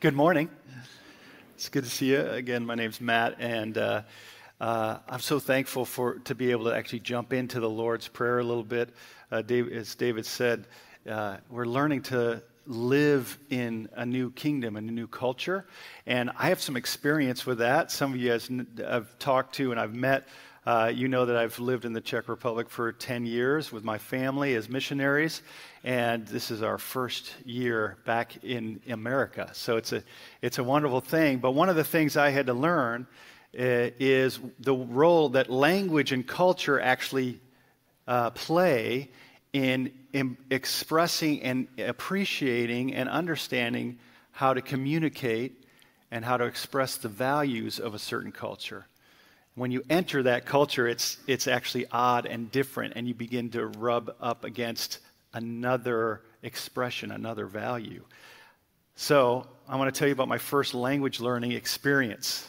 Good morning. It's good to see you again. My name's Matt, and uh, uh, I'm so thankful for to be able to actually jump into the Lord's Prayer a little bit. Uh, as David said, uh, we're learning to live in a new kingdom, a new culture, and I have some experience with that. Some of you guys I've talked to and I've met. Uh, you know that I've lived in the Czech Republic for 10 years with my family as missionaries, and this is our first year back in America. So it's a, it's a wonderful thing. But one of the things I had to learn uh, is the role that language and culture actually uh, play in, in expressing and appreciating and understanding how to communicate and how to express the values of a certain culture when you enter that culture, it's, it's actually odd and different, and you begin to rub up against another expression, another value. So, I want to tell you about my first language learning experience.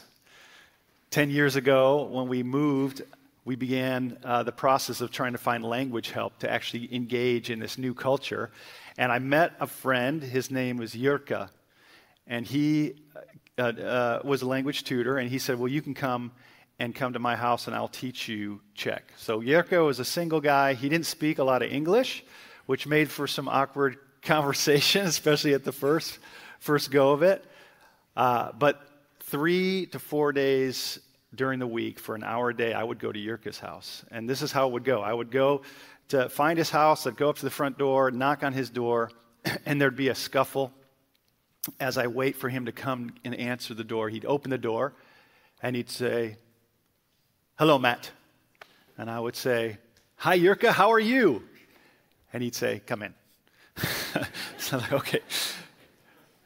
Ten years ago, when we moved, we began uh, the process of trying to find language help to actually engage in this new culture. And I met a friend, his name was Yurka, and he uh, uh, was a language tutor, and he said, Well, you can come and come to my house and I'll teach you Czech. So Yerko was a single guy. He didn't speak a lot of English, which made for some awkward conversation, especially at the first, first go of it. Uh, but three to four days during the week for an hour a day, I would go to Yerka's house. And this is how it would go. I would go to find his house, I'd go up to the front door, knock on his door, and there'd be a scuffle. As I wait for him to come and answer the door, he'd open the door and he'd say, Hello, Matt. And I would say, Hi, Yurka, how are you? And he'd say, Come in. so I'm like, okay.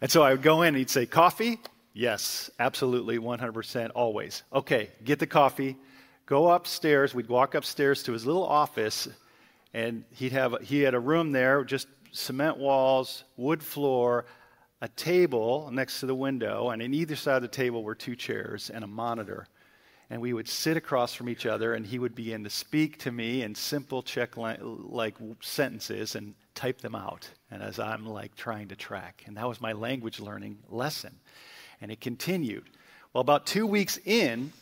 And so I would go in and he'd say, Coffee? Yes, absolutely, 100%, always. Okay, get the coffee, go upstairs. We'd walk upstairs to his little office, and he'd have, he had a room there, just cement walls, wood floor, a table next to the window, and on either side of the table were two chairs and a monitor and we would sit across from each other, and he would begin to speak to me in simple Czech like sentences and type them out. And as I'm like trying to track, and that was my language learning lesson. And it continued. Well, about two weeks in,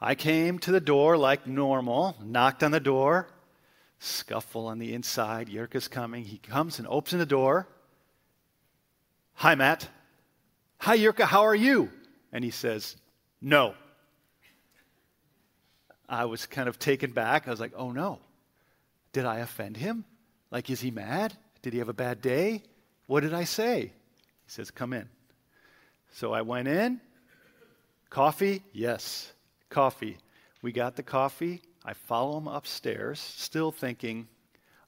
I came to the door like normal, knocked on the door, scuffle on the inside. Yurka's coming. He comes and opens the door. Hi, Matt. Hi, Yurka, how are you? And he says, No. I was kind of taken back. I was like, oh no, did I offend him? Like, is he mad? Did he have a bad day? What did I say? He says, come in. So I went in. Coffee? Yes, coffee. We got the coffee. I follow him upstairs, still thinking,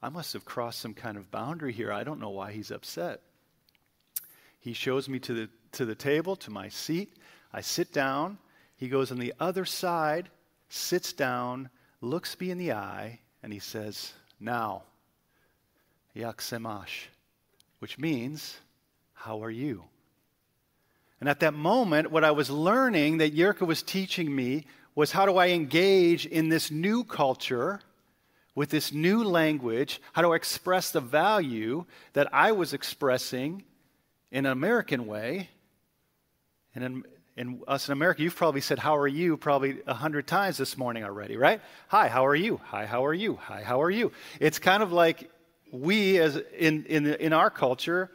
I must have crossed some kind of boundary here. I don't know why he's upset. He shows me to the, to the table, to my seat. I sit down. He goes on the other side sits down, looks me in the eye, and he says, Now, Jak se máš, which means, How are you? And at that moment, what I was learning that Yerka was teaching me was how do I engage in this new culture with this new language? How do I express the value that I was expressing in an American way, in, in us in America, you've probably said, How are you? probably a hundred times this morning already, right? Hi, how are you? Hi, how are you? Hi, how are you? It's kind of like we, as in, in, in our culture,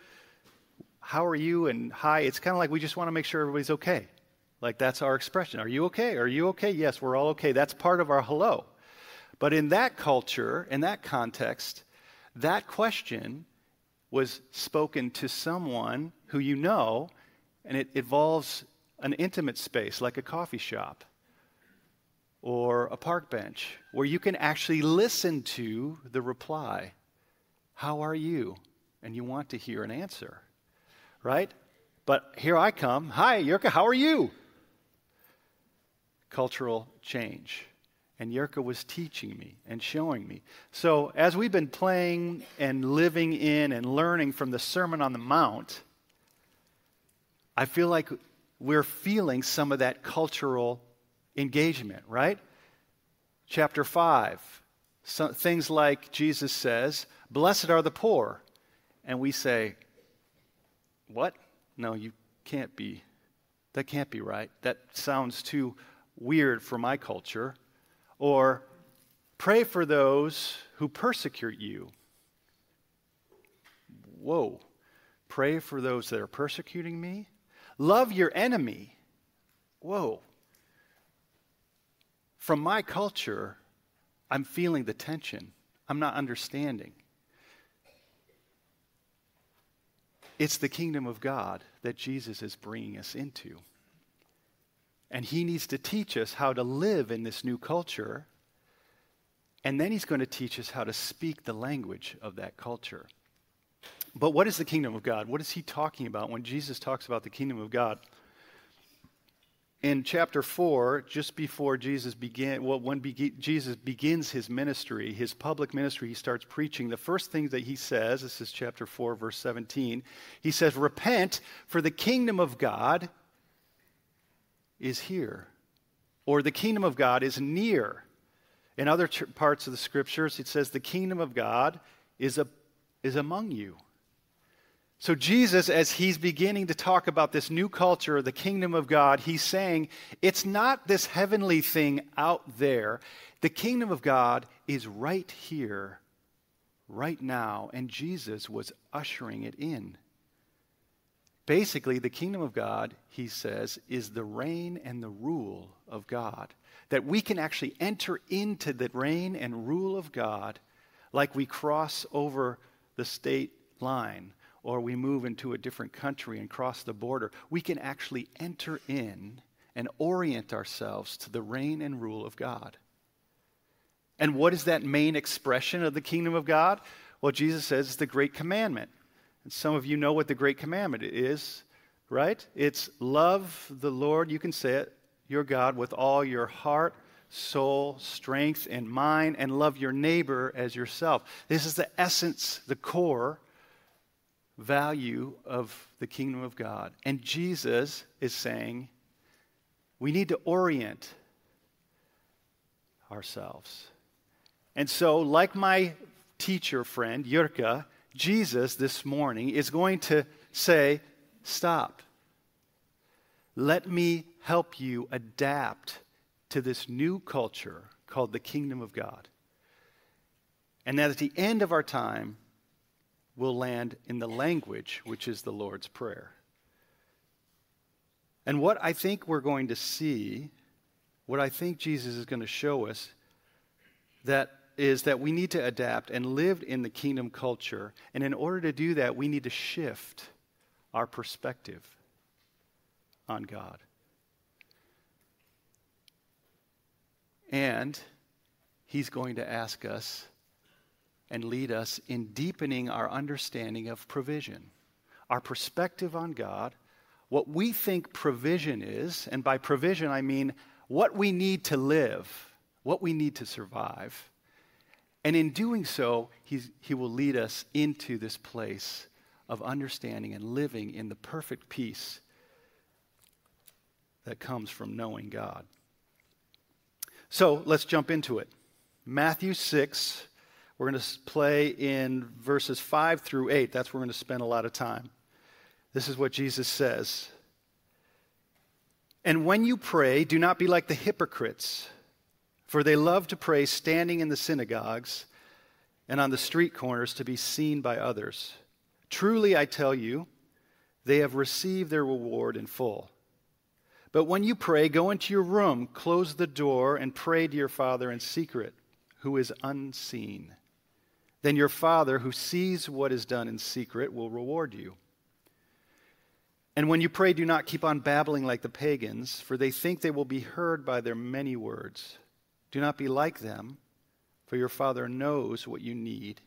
how are you and hi, it's kind of like we just want to make sure everybody's okay. Like that's our expression. Are you okay? Are you okay? Yes, we're all okay. That's part of our hello. But in that culture, in that context, that question was spoken to someone who you know, and it involves an intimate space like a coffee shop or a park bench where you can actually listen to the reply How are you? And you want to hear an answer, right? But here I come. Hi, Yurka, how are you? Cultural change. And Yurka was teaching me and showing me. So, as we've been playing and living in and learning from the Sermon on the Mount, I feel like we're feeling some of that cultural engagement, right? Chapter 5, so, things like Jesus says, Blessed are the poor. And we say, What? No, you can't be that can't be right. That sounds too weird for my culture. Or pray for those who persecute you. Whoa. Pray for those that are persecuting me. Love your enemy. Whoa. From my culture, I'm feeling the tension. I'm not understanding. It's the kingdom of God that Jesus is bringing us into. And he needs to teach us how to live in this new culture. And then he's going to teach us how to speak the language of that culture. But what is the kingdom of God? What is he talking about when Jesus talks about the kingdom of God? in chapter 4, just before Jesus began, well, when be- Jesus begins his ministry, his public ministry, he starts preaching. The first thing that he says, this is chapter 4, verse 17, he says, Repent, for the kingdom of God is here, or the kingdom of God is near. In other ch- parts of the scriptures, it says, The kingdom of God is, a, is among you. So, Jesus, as he's beginning to talk about this new culture, the kingdom of God, he's saying it's not this heavenly thing out there. The kingdom of God is right here, right now, and Jesus was ushering it in. Basically, the kingdom of God, he says, is the reign and the rule of God. That we can actually enter into the reign and rule of God like we cross over the state line or we move into a different country and cross the border, we can actually enter in and orient ourselves to the reign and rule of God. And what is that main expression of the kingdom of God? Well, Jesus says it's the great commandment. And some of you know what the great commandment is, right? It's love the Lord, you can say it, your God with all your heart, soul, strength, and mind, and love your neighbor as yourself. This is the essence, the core value of the kingdom of God. And Jesus is saying we need to orient ourselves. And so, like my teacher friend, Yurka, Jesus this morning is going to say, Stop. Let me help you adapt to this new culture called the kingdom of God. And that at the end of our time, will land in the language which is the Lord's Prayer. And what I think we're going to see, what I think Jesus is going to show us, that is that we need to adapt and live in the kingdom culture. And in order to do that, we need to shift our perspective on God. And he's going to ask us and lead us in deepening our understanding of provision, our perspective on God, what we think provision is, and by provision I mean what we need to live, what we need to survive. And in doing so, he will lead us into this place of understanding and living in the perfect peace that comes from knowing God. So let's jump into it. Matthew 6, we're going to play in verses 5 through 8. That's where we're going to spend a lot of time. This is what Jesus says. And when you pray, do not be like the hypocrites, for they love to pray standing in the synagogues and on the street corners to be seen by others. Truly, I tell you, they have received their reward in full. But when you pray, go into your room, close the door, and pray to your Father in secret, who is unseen then your Father, who sees what is done in secret, will reward you. And when you pray, do not keep on babbling like the pagans, for they think they will be heard by their many words. Do not be like them, for your Father knows what you need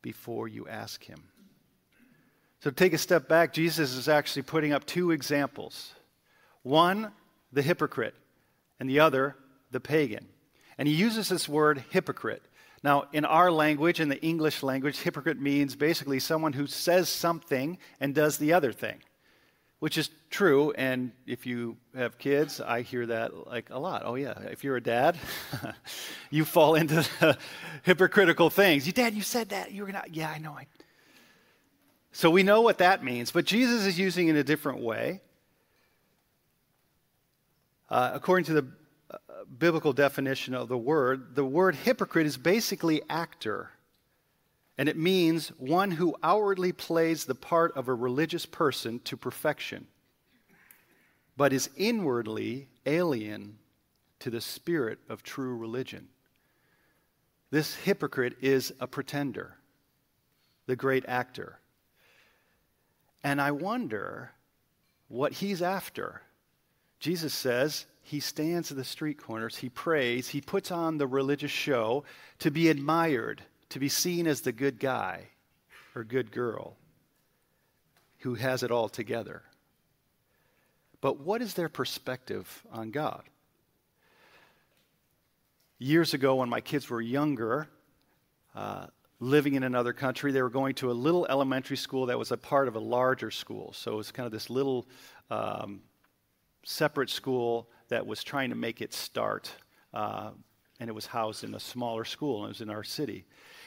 before you ask Him. So, take a step back. Jesus is actually putting up two examples one, the hypocrite, and the other, the pagan. And he uses this word hypocrite. Now, in our language, in the English language, hypocrite means basically someone who says something and does the other thing, which is true. And if you have kids, I hear that like a lot. Oh, yeah, if you're a dad, you fall into hypocritical things. You, Dad, you said that. You were going to, yeah, I know. I... So we know what that means, but Jesus is using it in a different way. Uh, according to the biblical definition of the word, the word hypocrite is basically actor. And it means one who outwardly plays the part of a religious person to perfection, but is inwardly alien to the spirit of true religion. This hypocrite is a pretender, the great actor. And I wonder what he's after. Jesus says he stands at the street corners, he prays, he puts on the religious show to be admired, to be seen as the good guy or good girl who has it all together. But what is their perspective on God? Years ago, when my kids were younger, uh, living in another country. They were going to a little elementary school that was a part of a larger school. So it was kind of this little um, separate school that was trying to make it start. Uh, and it was housed in a smaller school, and it was in our city.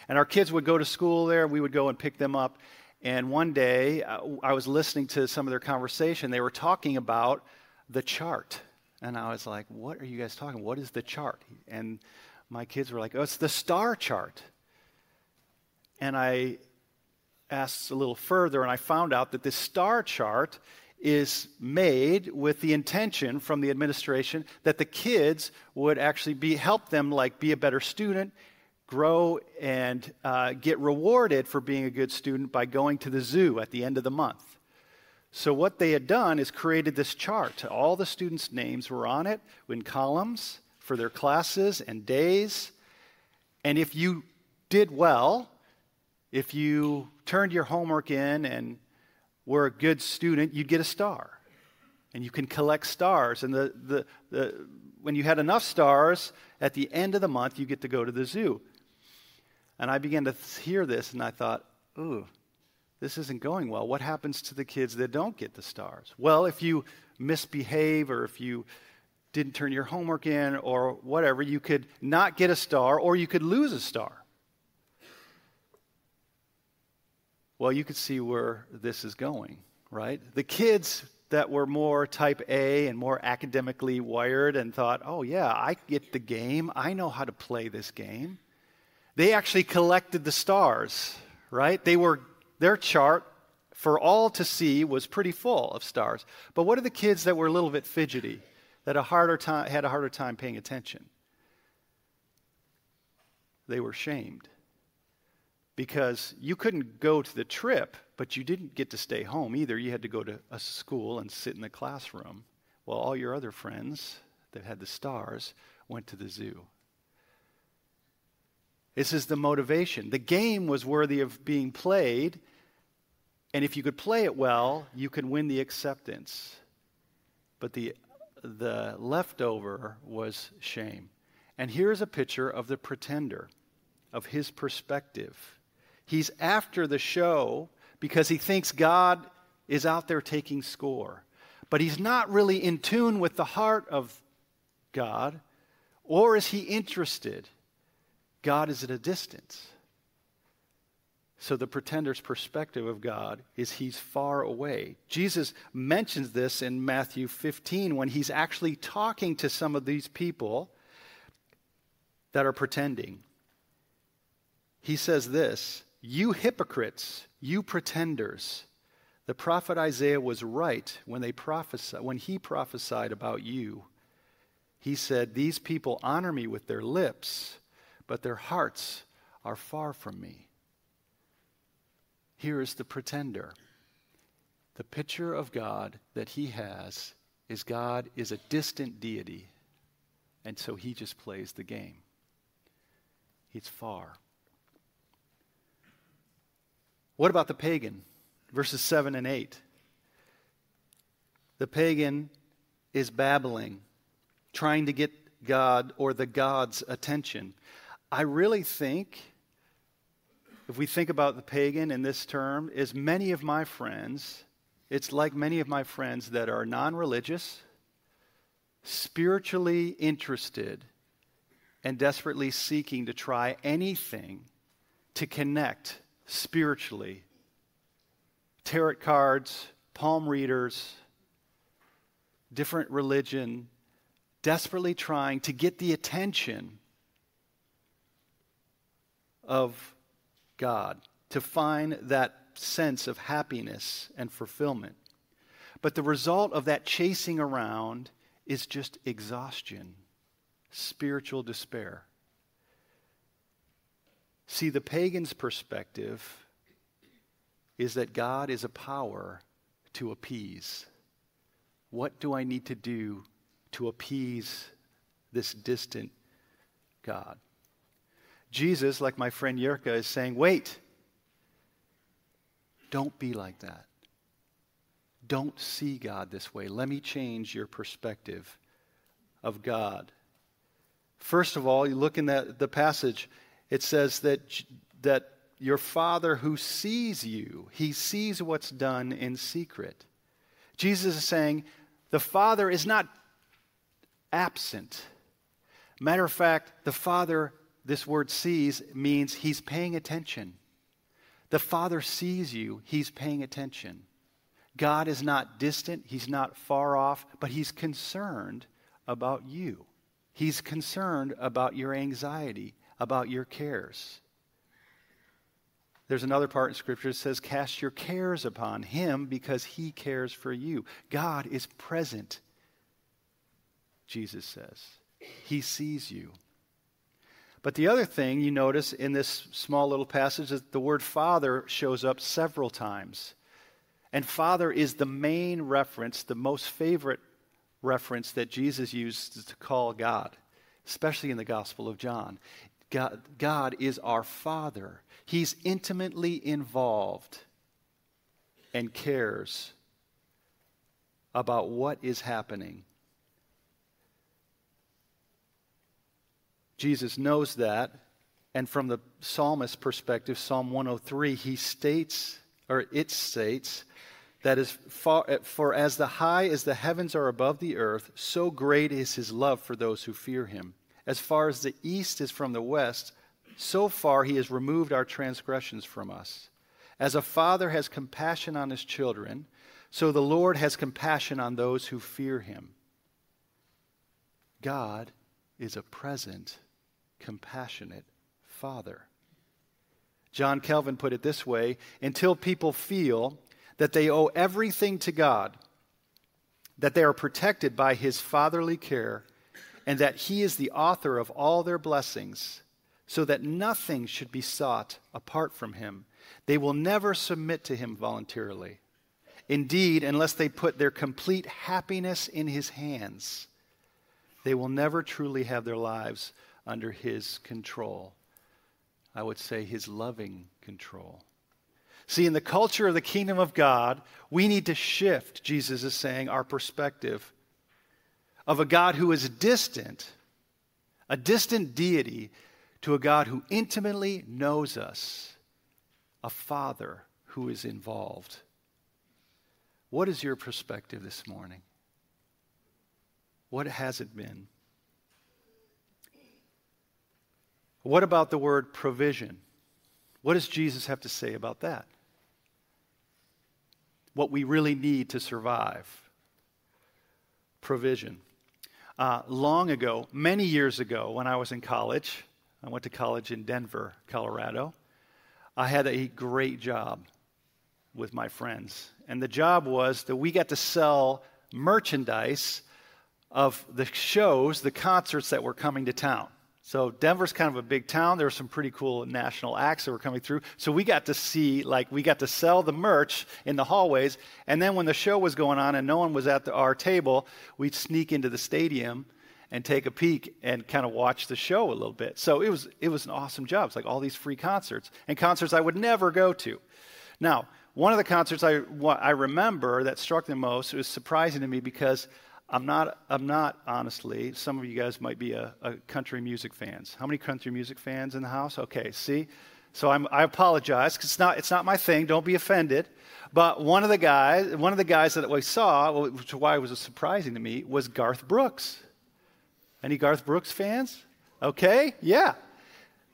And our kids would go to school there, we would go and pick them up. And one day, uh, I was listening to some of their conversation. They were talking about the chart. And I was like, What are you guys talking? What is the chart? And my kids were like, Oh, it's the star chart. And I asked a little further, and I found out that this star chart is made with the intention from the administration that the kids would actually be help them like be a better student grow and uh, get rewarded for being a good student by going to the zoo at the end of the month. So what they had done is created this chart. All the students names were on it in columns for their classes and days. And if you did well if you turned your homework in and were a good student, you'd get a star. And you can collect stars. And the, the, the, when you had enough stars, at the end of the month, you get to go to the zoo. And I began to hear this, and I thought, ooh, this isn't going well. What happens to the kids that don't get the stars? Well, if you misbehave or if you didn't turn your homework in or whatever, you could not get a star or you could lose a star. Well, you could see where this is going, right? The kids that were more type A and more academically wired and thought, oh, yeah, I get the game. I know how to play this game. They actually collected the stars, right? They were, their chart for all to see was pretty full of stars. But what are the kids that were a little bit fidgety, that a harder time, had a harder time paying attention? They were shamed because you couldn't go to the trip, but you didn't get to stay home either. You had to go to a school and sit in the classroom while all your other friends that had the stars went to the zoo. This is the motivation. The game was worthy of being played, and if you could play it well, you could win the acceptance. But the, the leftover was shame. And here's a picture of the pretender, of his perspective. He's after the show because he thinks God is out there taking score. But he's not really in tune with the heart of God, or is he interested? God is at a distance. So the pretender's perspective of God is he's far away. Jesus mentions this in Matthew 15 when he's actually talking to some of these people that are pretending. He says this you hypocrites, you pretenders. The prophet Isaiah was right when, they prophesy, when he prophesied about you. He said, These people honor me with their lips, but their hearts are far from me. Here is the pretender. The picture of God that he has is God is a distant deity, and so he just plays the game. He's far. What about the pagan? Verses 7 and 8. The pagan is babbling, trying to get God or the God's attention. I really think, if we think about the pagan in this term, is many of my friends, it's like many of my friends that are non religious, spiritually interested, and desperately seeking to try anything to connect spiritually tarot cards, palm readers, different religion, desperately trying to get the attention of God, to find that sense of happiness and fulfillment. But the result of that chasing around is just exhaustion, spiritual despair. See, the pagan's perspective is that God is a power to appease. What do I need to do to appease this distant God? Jesus, like my friend Yerka, is saying, wait, don't be like that. Don't see God this way. Let me change your perspective of God. First of all, you look in that, the passage, it says that, that your Father who sees you, he sees what's done in secret. Jesus is saying the Father is not absent. Matter of fact, the Father, this word sees, means he's paying attention. The Father sees you, he's paying attention. God is not distant, He's not far off, but He's concerned about you. He's concerned about your anxiety, about your cares. There's another part in Scripture that says, Cast your cares upon Him because He cares for you. God is present, Jesus says. He sees you. But the other thing you notice in this small little passage is the word Father shows up several times. And Father is the main reference, the most favorite reference that Jesus used to call God, especially in the Gospel of John. God, God is our Father. He's intimately involved and cares about what is happening. Jesus knows that, and from the psalmist's perspective, Psalm 103, he states, or it states, that is far, for as the high as the heavens are above the earth, so great is his love for those who fear him. As far as the east is from the west, so far he has removed our transgressions from us. As a father has compassion on his children, so the Lord has compassion on those who fear him. God is a present, compassionate Father. John Calvin put it this way until people feel that they owe everything to God, that they are protected by His fatherly care, and that He is the author of all their blessings, so that nothing should be sought apart from Him. They will never submit to Him voluntarily. Indeed, unless they put their complete happiness in His hands, they will never truly have their lives under His control. I would say His loving control. See, in the culture of the kingdom of God, we need to shift, Jesus is saying, our perspective of a God who is distant, a distant deity, to a God who intimately knows us, a Father who is involved. What is your perspective this morning? What has it been? What about the word provision? What does Jesus have to say about that? what we really need to survive provision. Uh, long ago, many years ago, when I was in college, I went to college in Denver, Colorado. I had a great job with my friends. And the job was that we got to sell merchandise of the shows, the concerts that were coming to town. So Denver's kind of a big town. There were some pretty cool national acts that were coming through. So we got to see, like, we got to sell the merch in the hallways. And then when the show was going on and no one was at the, our table, we'd sneak into the stadium and take a peek and kind of watch the show a little bit. So it was it was an awesome job. It's like all these free concerts and concerts I would never go to. Now, one of the concerts I I remember that struck the most was surprising to me because I'm not, I'm not honestly, some of you guys might be a, a, country music fans. How many country music fans in the house? Okay, see? So I'm, I apologize because it's not, it's not my thing. Don't be offended. But one of the guys, one of the guys that we saw, which is why it was surprising to me, was Garth Brooks. Any Garth Brooks fans? Okay, yeah.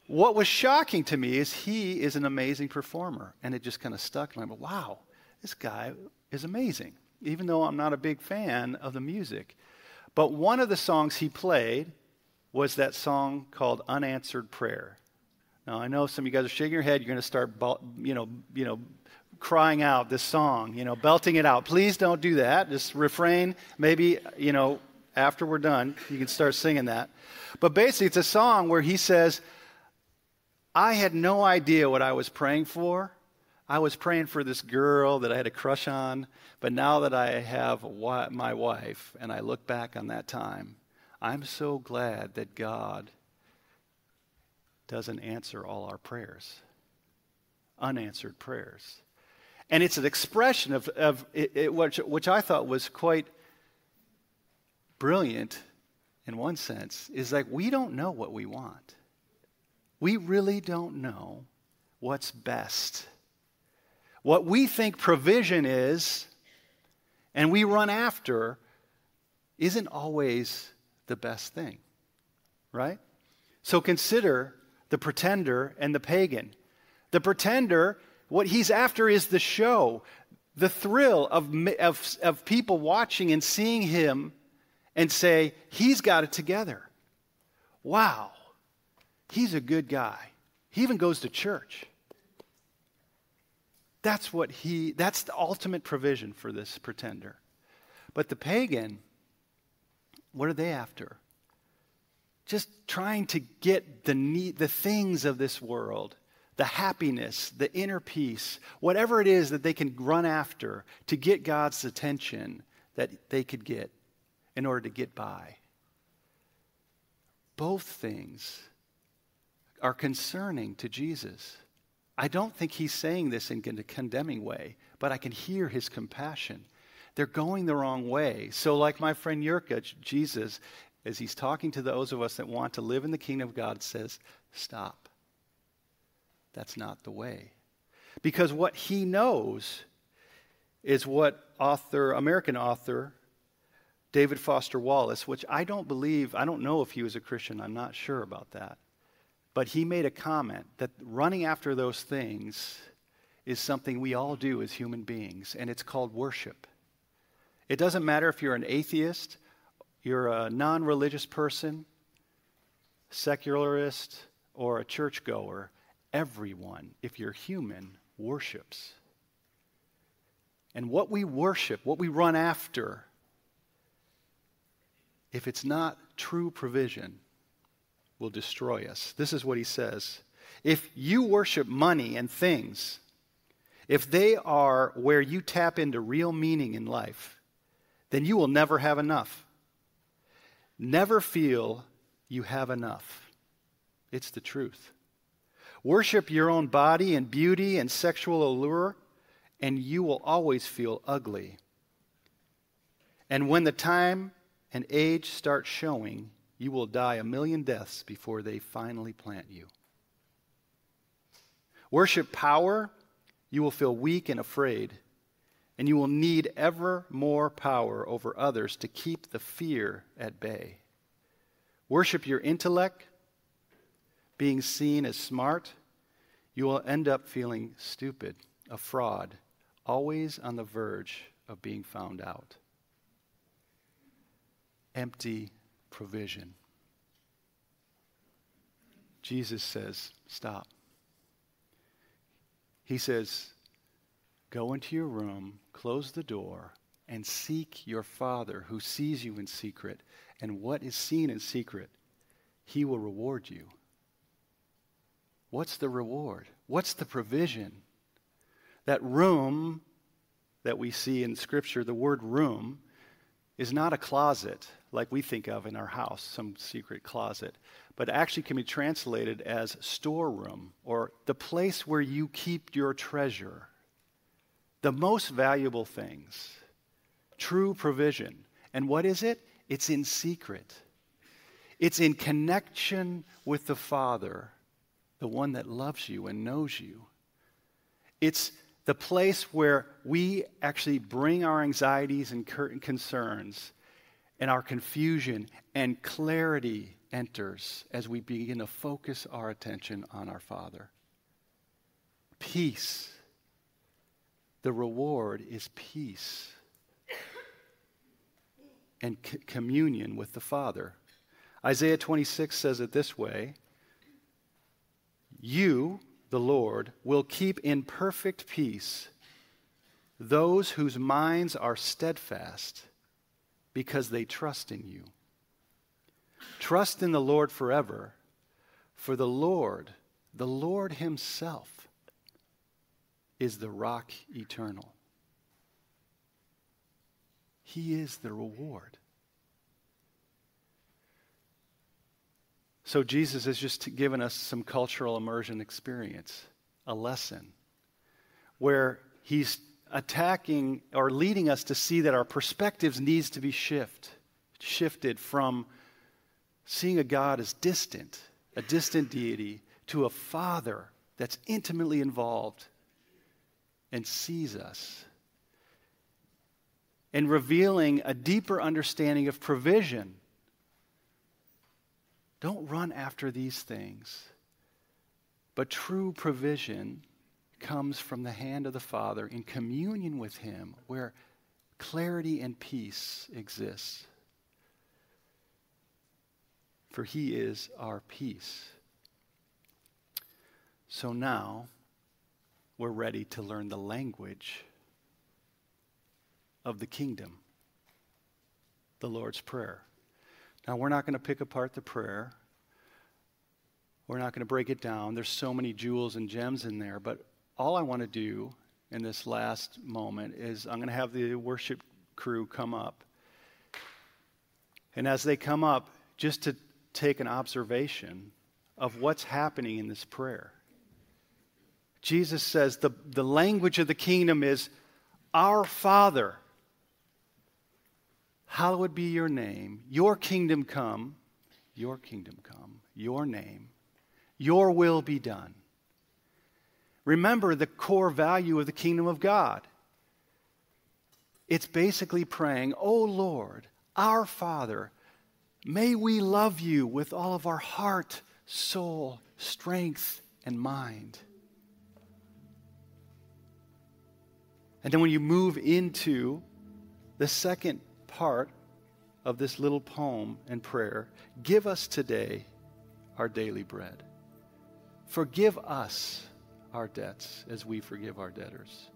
What was shocking to me is he is an amazing performer, and it just kind of stuck. And I'm like, wow, this guy is amazing, even though I'm not a big fan of the music. But one of the songs he played was that song called Unanswered Prayer. Now, I know some of you guys are shaking your head. You're going to start, you know, you know, crying out this song, you know, belting it out. Please don't do that. Just refrain. Maybe, you know, after we're done, you can start singing that. But basically, it's a song where he says, I had no idea what I was praying for. I was praying for this girl that I had a crush on, but now that I have my wife and I look back on that time, I'm so glad that God doesn't answer all our prayers, unanswered prayers. And it's an expression of, of it, it, which, which I thought was quite brilliant in one sense, is like we don't know what we want. We really don't know what's best. What we think provision is, and we run after, isn't always the best thing, right? So consider the pretender and the pagan. The pretender, what he's after is the show, the thrill of, of, of people watching and seeing him and say, he's got it together. Wow, he's a good guy. He even goes to church. That's what he, that's the ultimate provision for this pretender. But the pagan, what are they after? just trying to get the, need, the things of this world, the happiness, the inner peace, whatever it is that they can run after to get God's attention that they could get in order to get by. Both things are concerning to Jesus. I don't think he's saying this in a condemning way, but I can hear his compassion. They're going the wrong way. So, like my friend Yurka, Jesus as he's talking to those of us that want to live in the kingdom of God, says, Stop. That's not the way. Because what he knows is what author, American author, David Foster Wallace, which I don't believe, I don't know if he was a Christian, I'm not sure about that. But he made a comment that running after those things is something we all do as human beings, and it's called worship. It doesn't matter if you're an atheist you're a non religious person, secularist, or a churchgoer, everyone, if you're human, worships. And what we worship, what we run after, if it's not true provision, will destroy us. This is what he says. If you worship money and things, if they are where you tap into real meaning in life, then you will never have enough. Never feel you have enough. It's the truth. Worship your own body and beauty and sexual allure, and you will always feel ugly. And when the time and age start showing, you will die a million deaths before they finally plant you. Worship power, you will feel weak and afraid and you will need ever more power over others to keep the fear at bay. Worship your intellect, being seen as smart, you will end up feeling stupid, a fraud, always on the verge of being found out. Empty provision. Jesus says, Stop. He says, Go into your room, close the door, and seek your Father who sees you in secret. And what is seen in secret, he will reward you. What's the reward? What's the provision? That room that we see in Scripture, the word room, is not a closet like we think of in our house, some secret closet, but actually can be translated as storeroom or the place where you keep your treasure the most valuable things, true provision. And what is it? It's in secret. It's in connection with the Father, the one that loves you and knows you. It's the place where we actually bring our anxieties and concerns and our confusion, and clarity enters as we begin to focus our attention on our Father. Peace the reward is peace and c- communion with the Father. Isaiah 26 says it this way You, the Lord, will keep in perfect peace those whose minds are steadfast because they trust in you. Trust in the Lord forever, for the Lord, the Lord Himself, is the rock eternal. He is the reward. So Jesus has just given us some cultural immersion experience, a lesson, where he's attacking or leading us to see that our perspectives needs to be shift, shifted from seeing a God as distant, a distant deity, to a father that's intimately involved and sees us. And revealing a deeper understanding of provision. Don't run after these things. But true provision comes from the hand of the Father in communion with Him, where clarity and peace exists. For He is our peace. So now we're ready to learn the language of the kingdom, the Lord's Prayer. Now, we're not going to pick apart the prayer. We're not going to break it down. There's so many jewels and gems in there, but all I want to do in this last moment is I'm going to have the worship crew come up. And as they come up, just to take an observation of what's happening in this prayer. Jesus says the, the language of the kingdom is Our Father, hallowed be your name, your kingdom come, your kingdom come, your name, your will be done Remember the core value of the kingdom of God. It's basically praying, Oh Lord, our Father, may we love you with all of our heart, soul, strength, and mind. And then when you move into the second part of this little poem and prayer, give us today our daily bread. Forgive us our debts as we forgive our debtors.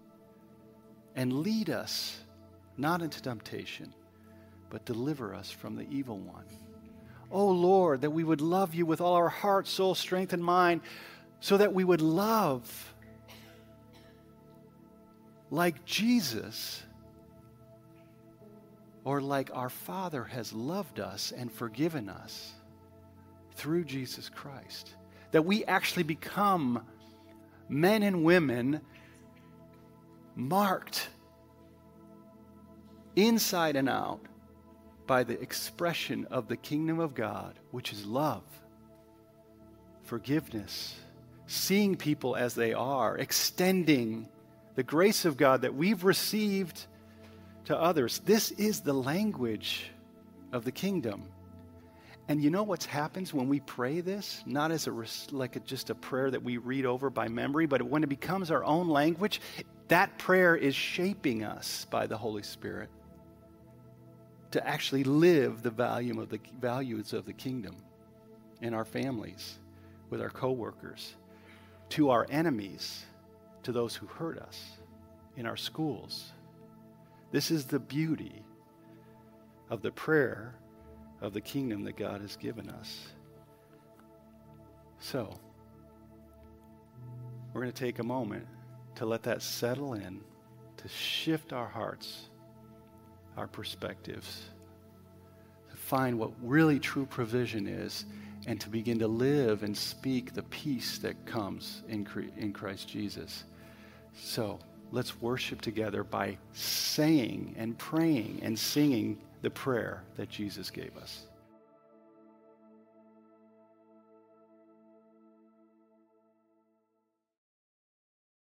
And lead us not into temptation, but deliver us from the evil one. Oh Lord, that we would love you with all our heart, soul, strength, and mind, so that we would love like Jesus or like our Father has loved us and forgiven us through Jesus Christ. That we actually become men and women marked inside and out by the expression of the kingdom of God, which is love, forgiveness, seeing people as they are, extending the grace of God that we've received to others. This is the language of the kingdom. And you know what happens when we pray this? Not as a like a, just a prayer that we read over by memory, but when it becomes our own language, that prayer is shaping us by the Holy Spirit to actually live the value of the values of the kingdom in our families, with our coworkers, to our enemies, to those who hurt us, in our schools. This is the beauty of the prayer of the kingdom that God has given us. So, we're going to take a moment to let that settle in, to shift our hearts, our perspectives, to find what really true provision is, and to begin to live and speak the peace that comes in, in Christ Jesus. So, let's worship together by saying and praying and singing the prayer that Jesus gave us.